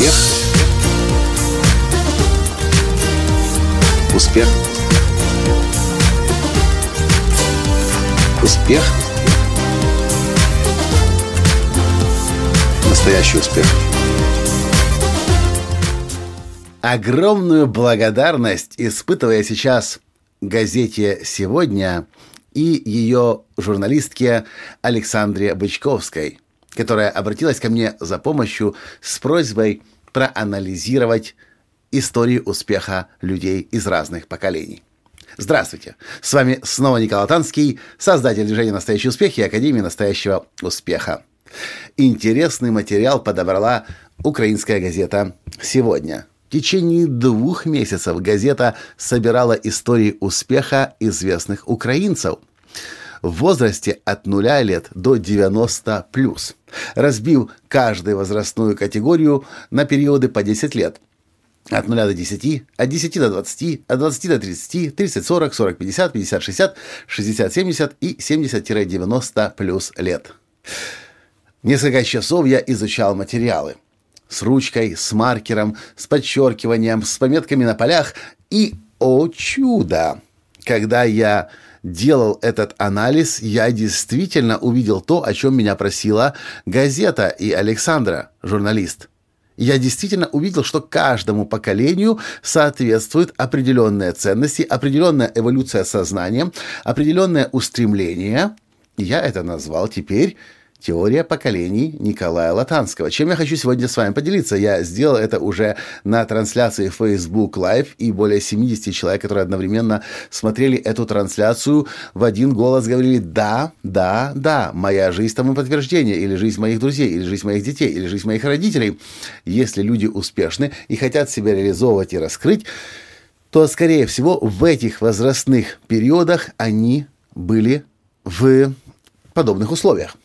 Успех. Успех. Успех. Настоящий успех. Огромную благодарность испытывая сейчас газете «Сегодня» и ее журналистке Александре Бычковской, которая обратилась ко мне за помощью с просьбой проанализировать истории успеха людей из разных поколений. Здравствуйте! С вами снова Николай Танский, создатель движения «Настоящий успех» и Академии настоящего успеха. Интересный материал подобрала украинская газета «Сегодня». В течение двух месяцев газета собирала истории успеха известных украинцев в возрасте от 0 лет до 90 плюс, разбив каждую возрастную категорию на периоды по 10 лет – от 0 до 10, от 10 до 20, от 20 до 30, 30, 40, 40, 50, 50, 60, 60, 70 и 70-90 плюс лет. Несколько часов я изучал материалы – с ручкой, с маркером, с подчеркиванием, с пометками на полях. И, о чудо, когда я делал этот анализ, я действительно увидел то, о чем меня просила газета и Александра, журналист. Я действительно увидел, что каждому поколению соответствуют определенные ценности, определенная эволюция сознания, определенное устремление. Я это назвал теперь Теория поколений Николая Латанского. Чем я хочу сегодня с вами поделиться? Я сделал это уже на трансляции Facebook Live, и более 70 человек, которые одновременно смотрели эту трансляцию, в один голос говорили «Да, да, да, моя жизнь тому подтверждение», или «Жизнь моих друзей», или «Жизнь моих детей», или «Жизнь моих родителей». Если люди успешны и хотят себя реализовывать и раскрыть, то, скорее всего, в этих возрастных периодах они были в подобных условиях.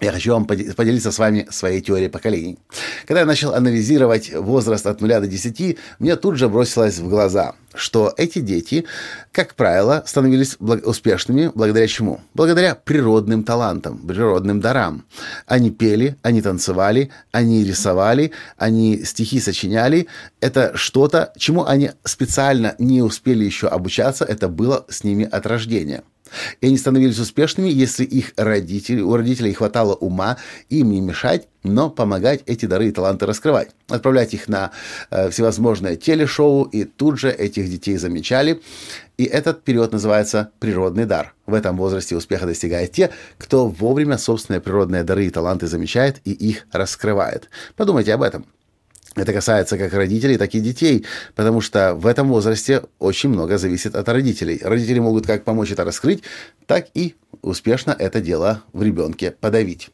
Я хочу вам поделиться с вами своей теорией поколений. Когда я начал анализировать возраст от 0 до 10, мне тут же бросилось в глаза, что эти дети, как правило, становились успешными благодаря чему? Благодаря природным талантам, природным дарам. Они пели, они танцевали, они рисовали, они стихи сочиняли. Это что-то, чему они специально не успели еще обучаться, это было с ними от рождения. И они становились успешными, если их родители, у родителей хватало ума им не мешать, но помогать эти дары и таланты раскрывать. Отправлять их на э, всевозможные телешоу, и тут же этих детей замечали. И этот период называется природный дар. В этом возрасте успеха достигают те, кто вовремя собственные природные дары и таланты замечает и их раскрывает. Подумайте об этом. Это касается как родителей, так и детей, потому что в этом возрасте очень много зависит от родителей. Родители могут как помочь это раскрыть, так и успешно это дело в ребенке подавить.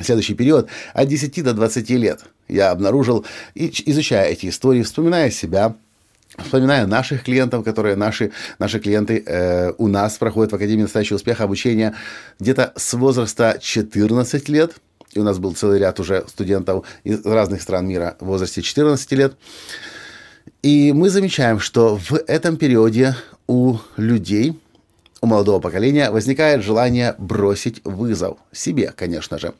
Следующий период от 10 до 20 лет. Я обнаружил, изучая эти истории, вспоминая себя, Вспоминая наших клиентов, которые наши, наши клиенты э, у нас проходят в Академии настоящего успеха обучения где-то с возраста 14 лет и у нас был целый ряд уже студентов из разных стран мира в возрасте 14 лет. И мы замечаем, что в этом периоде у людей, у молодого поколения возникает желание бросить вызов себе, конечно же.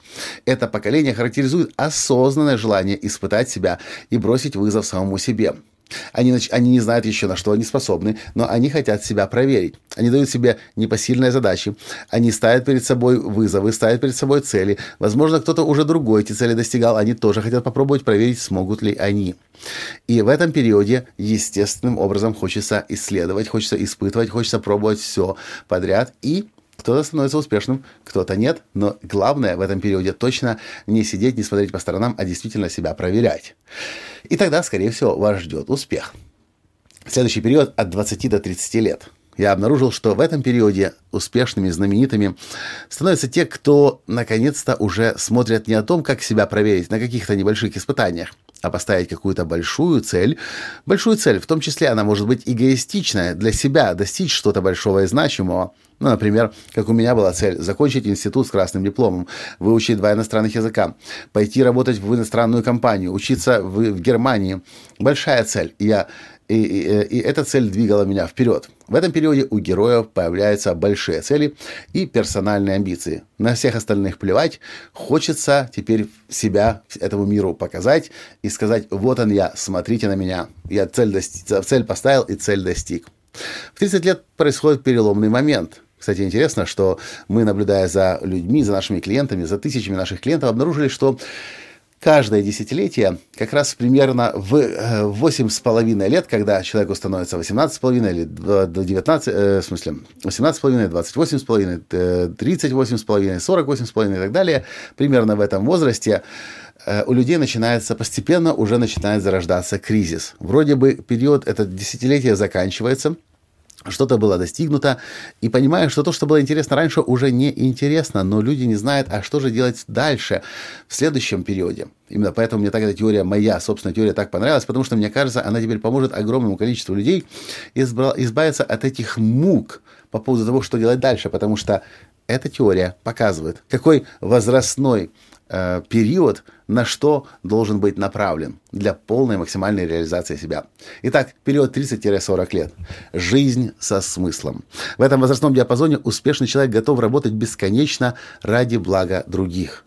Это поколение характеризует осознанное желание испытать себя и бросить вызов самому себе – они, они не знают еще, на что они способны, но они хотят себя проверить. Они дают себе непосильные задачи. Они ставят перед собой вызовы, ставят перед собой цели. Возможно, кто-то уже другой эти цели достигал. Они тоже хотят попробовать проверить, смогут ли они. И в этом периоде естественным образом хочется исследовать, хочется испытывать, хочется пробовать все подряд. И кто-то становится успешным, кто-то нет. Но главное в этом периоде точно не сидеть, не смотреть по сторонам, а действительно себя проверять. И тогда, скорее всего, вас ждет успех. Следующий период от 20 до 30 лет. Я обнаружил, что в этом периоде успешными, знаменитыми становятся те, кто наконец-то уже смотрят не о том, как себя проверить на каких-то небольших испытаниях, а поставить какую-то большую цель. Большую цель, в том числе она может быть эгоистичная, для себя достичь что-то большого и значимого. Ну, например, как у меня была цель закончить институт с красным дипломом, выучить два иностранных языка, пойти работать в иностранную компанию, учиться в, в Германии. Большая цель. И, я, и, и, и эта цель двигала меня вперед. В этом периоде у героев появляются большие цели и персональные амбиции. На всех остальных плевать. Хочется теперь себя этому миру показать и сказать, вот он я, смотрите на меня. Я цель, достиг, цель поставил и цель достиг. В 30 лет происходит переломный момент. Кстати, интересно, что мы, наблюдая за людьми, за нашими клиентами, за тысячами наших клиентов, обнаружили, что каждое десятилетие, как раз примерно в 8,5 э, лет, когда человеку становится 18,5 или до 19, э, в смысле 18,5, 28,5, 38,5, 48,5 и так далее, примерно в этом возрасте э, у людей начинается постепенно уже начинает зарождаться кризис. Вроде бы период, это десятилетие заканчивается – что-то было достигнуто, и понимаю, что то, что было интересно раньше, уже не интересно, но люди не знают, а что же делать дальше, в следующем периоде. Именно поэтому мне так эта теория, моя собственная теория так понравилась, потому что, мне кажется, она теперь поможет огромному количеству людей избавиться от этих мук по поводу того, что делать дальше, потому что эта теория показывает, какой возрастной э, период на что должен быть направлен для полной максимальной реализации себя. Итак, период 30-40 лет. Жизнь со смыслом. В этом возрастном диапазоне успешный человек готов работать бесконечно ради блага других.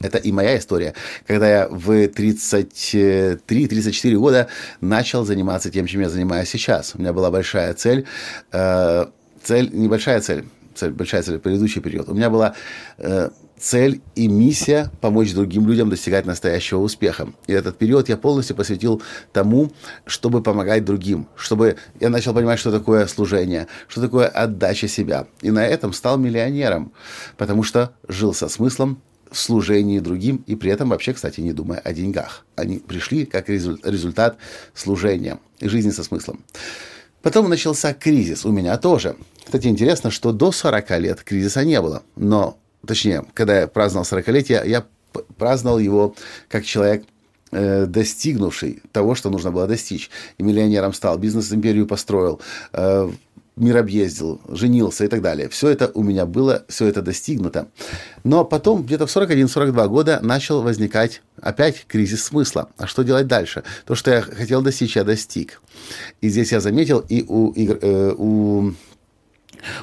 Это и моя история, когда я в 33-34 года начал заниматься тем, чем я занимаюсь сейчас. У меня была большая цель, э, цель, небольшая цель, цель, большая цель, предыдущий период. У меня была э, цель и миссия помочь другим людям достигать настоящего успеха. И этот период я полностью посвятил тому, чтобы помогать другим, чтобы я начал понимать, что такое служение, что такое отдача себя. И на этом стал миллионером, потому что жил со смыслом в служении другим и при этом вообще, кстати, не думая о деньгах. Они пришли как результат служения и жизни со смыслом. Потом начался кризис, у меня тоже. Кстати, интересно, что до 40 лет кризиса не было, но точнее, когда я праздновал 40-летие, я праздновал его как человек, э, достигнувший того, что нужно было достичь. И миллионером стал, бизнес-империю построил, э, мир объездил, женился и так далее. Все это у меня было, все это достигнуто. Но потом, где-то в 41-42 года, начал возникать опять кризис смысла. А что делать дальше? То, что я хотел достичь, я достиг. И здесь я заметил и у, и, э, у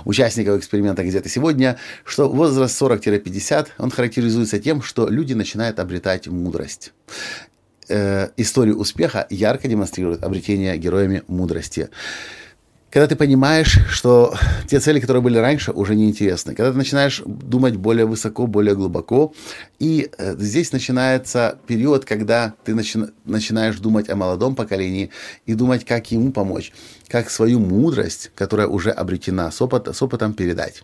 участников эксперимента «Где-то сегодня», что возраст 40-50, он характеризуется тем, что люди начинают обретать мудрость. Э, историю успеха ярко демонстрирует обретение героями мудрости когда ты понимаешь, что те цели, которые были раньше, уже не интересны, когда ты начинаешь думать более высоко, более глубоко, и э, здесь начинается период, когда ты начи- начинаешь думать о молодом поколении и думать, как ему помочь, как свою мудрость, которая уже обретена с, опыт, с опытом передать.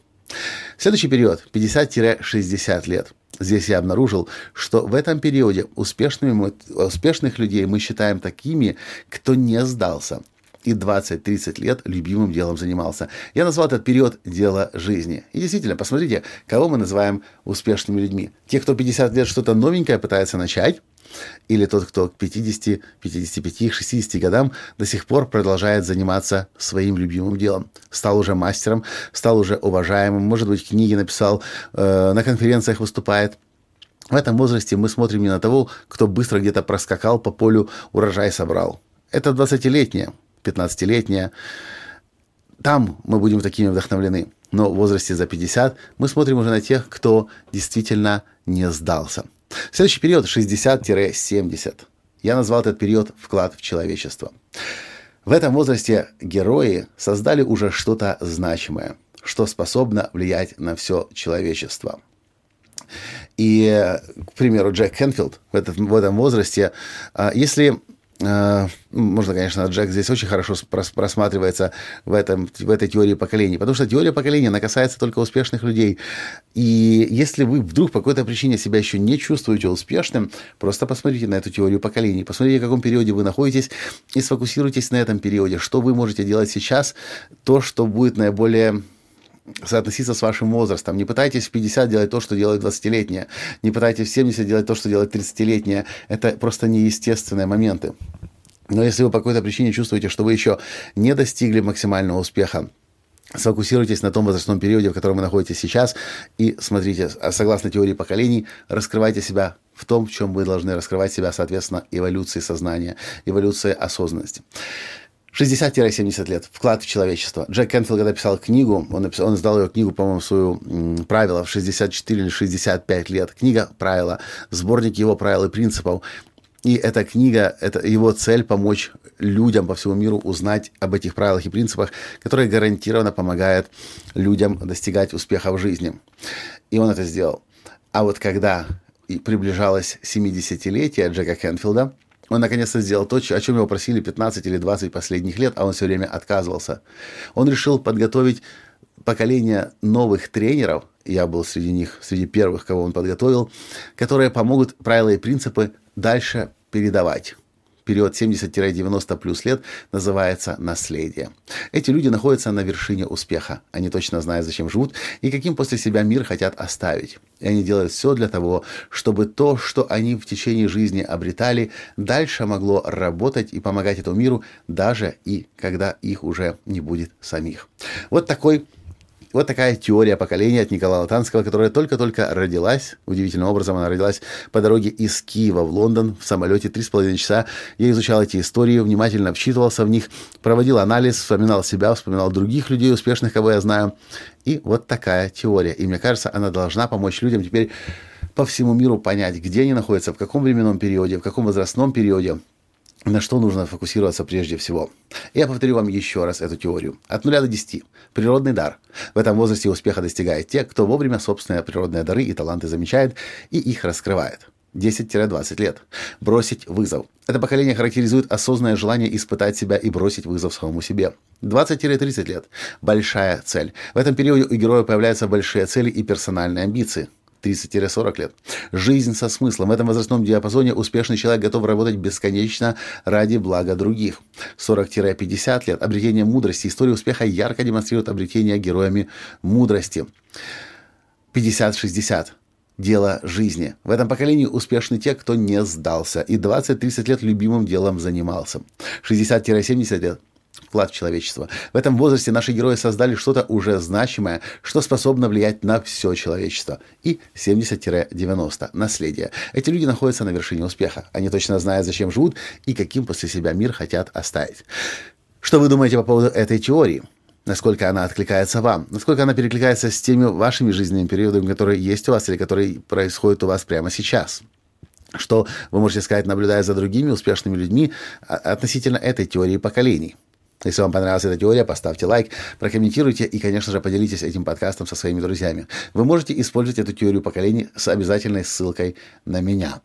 Следующий период 50-60 лет. Здесь я обнаружил, что в этом периоде успешными, успешных людей мы считаем такими, кто не сдался – и 20-30 лет любимым делом занимался. Я назвал этот период «дело жизни». И действительно, посмотрите, кого мы называем успешными людьми. Те, кто 50 лет что-то новенькое пытается начать, или тот, кто к 50, 55, 60 годам до сих пор продолжает заниматься своим любимым делом. Стал уже мастером, стал уже уважаемым, может быть, книги написал, э, на конференциях выступает. В этом возрасте мы смотрим не на того, кто быстро где-то проскакал по полю, урожай собрал. Это 20-летние, 15-летняя. Там мы будем такими вдохновлены. Но в возрасте за 50 мы смотрим уже на тех, кто действительно не сдался. Следующий период 60-70. Я назвал этот период «Вклад в человечество». В этом возрасте герои создали уже что-то значимое, что способно влиять на все человечество. И, к примеру, Джек Хенфилд в, этом возрасте, а, если можно, конечно, Джек здесь очень хорошо просматривается в, этом, в этой теории поколений, потому что теория поколений, она касается только успешных людей. И если вы вдруг по какой-то причине себя еще не чувствуете успешным, просто посмотрите на эту теорию поколений, посмотрите, в каком периоде вы находитесь, и сфокусируйтесь на этом периоде, что вы можете делать сейчас, то, что будет наиболее соотноситься с вашим возрастом. Не пытайтесь в 50 делать то, что делает 20-летняя. Не пытайтесь в 70 делать то, что делает 30-летняя. Это просто неестественные моменты. Но если вы по какой-то причине чувствуете, что вы еще не достигли максимального успеха, сфокусируйтесь на том возрастном периоде, в котором вы находитесь сейчас, и смотрите, согласно теории поколений, раскрывайте себя в том, в чем вы должны раскрывать себя, соответственно, эволюции сознания, эволюции осознанности. 60-70 лет. Вклад в человечество. Джек Кенфилд, когда писал книгу, он, написал, он издал ее книгу, по-моему, свою правила в 64 или 65 лет. Книга «Правила», сборник его правил и принципов. И эта книга, это его цель помочь людям по всему миру узнать об этих правилах и принципах, которые гарантированно помогают людям достигать успеха в жизни. И он это сделал. А вот когда приближалось 70-летие Джека Кенфилда, он наконец-то сделал то, о чем его просили 15 или 20 последних лет, а он все время отказывался. Он решил подготовить поколение новых тренеров, я был среди них, среди первых, кого он подготовил, которые помогут правила и принципы дальше передавать период 70-90 плюс лет называется наследие. Эти люди находятся на вершине успеха. Они точно знают, зачем живут и каким после себя мир хотят оставить. И они делают все для того, чтобы то, что они в течение жизни обретали, дальше могло работать и помогать этому миру, даже и когда их уже не будет самих. Вот такой вот такая теория поколения от Николая Латанского, которая только-только родилась. Удивительным образом она родилась по дороге из Киева в Лондон в самолете три с половиной часа. Я изучал эти истории, внимательно вчитывался в них, проводил анализ, вспоминал себя, вспоминал других людей успешных, кого я знаю. И вот такая теория. И мне кажется, она должна помочь людям теперь по всему миру понять, где они находятся, в каком временном периоде, в каком возрастном периоде, на что нужно фокусироваться прежде всего. Я повторю вам еще раз эту теорию. От 0 до 10. Природный дар. В этом возрасте успеха достигает те, кто вовремя собственные природные дары и таланты замечает и их раскрывает. 10-20 лет. Бросить вызов. Это поколение характеризует осознанное желание испытать себя и бросить вызов самому себе. 20-30 лет. Большая цель. В этом периоде у героя появляются большие цели и персональные амбиции. 30-40 лет. Жизнь со смыслом. В этом возрастном диапазоне успешный человек готов работать бесконечно ради блага других. 40-50 лет. Обретение мудрости. История успеха ярко демонстрирует обретение героями мудрости. 50-60 дело жизни. В этом поколении успешны те, кто не сдался и 20-30 лет любимым делом занимался. 60-70 лет вклад в человечество. В этом возрасте наши герои создали что-то уже значимое, что способно влиять на все человечество. И 70-90 – наследие. Эти люди находятся на вершине успеха. Они точно знают, зачем живут и каким после себя мир хотят оставить. Что вы думаете по поводу этой теории? насколько она откликается вам, насколько она перекликается с теми вашими жизненными периодами, которые есть у вас или которые происходят у вас прямо сейчас. Что вы можете сказать, наблюдая за другими успешными людьми а, относительно этой теории поколений. Если вам понравилась эта теория, поставьте лайк, прокомментируйте и, конечно же, поделитесь этим подкастом со своими друзьями. Вы можете использовать эту теорию поколений с обязательной ссылкой на меня.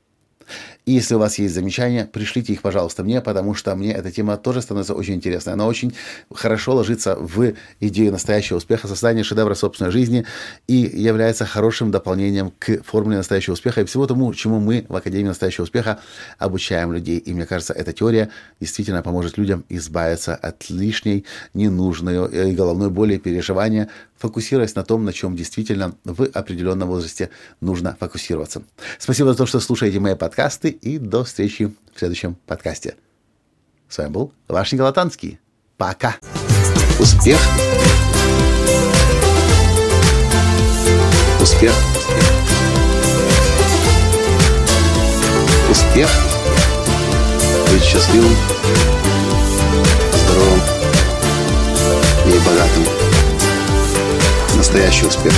И если у вас есть замечания, пришлите их, пожалуйста, мне, потому что мне эта тема тоже становится очень интересной. Она очень хорошо ложится в идею настоящего успеха, создания шедевра собственной жизни и является хорошим дополнением к формуле настоящего успеха и всего тому, чему мы в Академии настоящего успеха обучаем людей. И мне кажется, эта теория действительно поможет людям избавиться от лишней, ненужной и головной боли переживания, фокусируясь на том, на чем действительно в определенном возрасте нужно фокусироваться. Спасибо за то, что слушаете мои подкасты и до встречи в следующем подкасте. С вами был ваш Николай Танский. Пока. Успех. Успех. Успех. Быть счастливым, здоровым и богатым. Настоящий успех.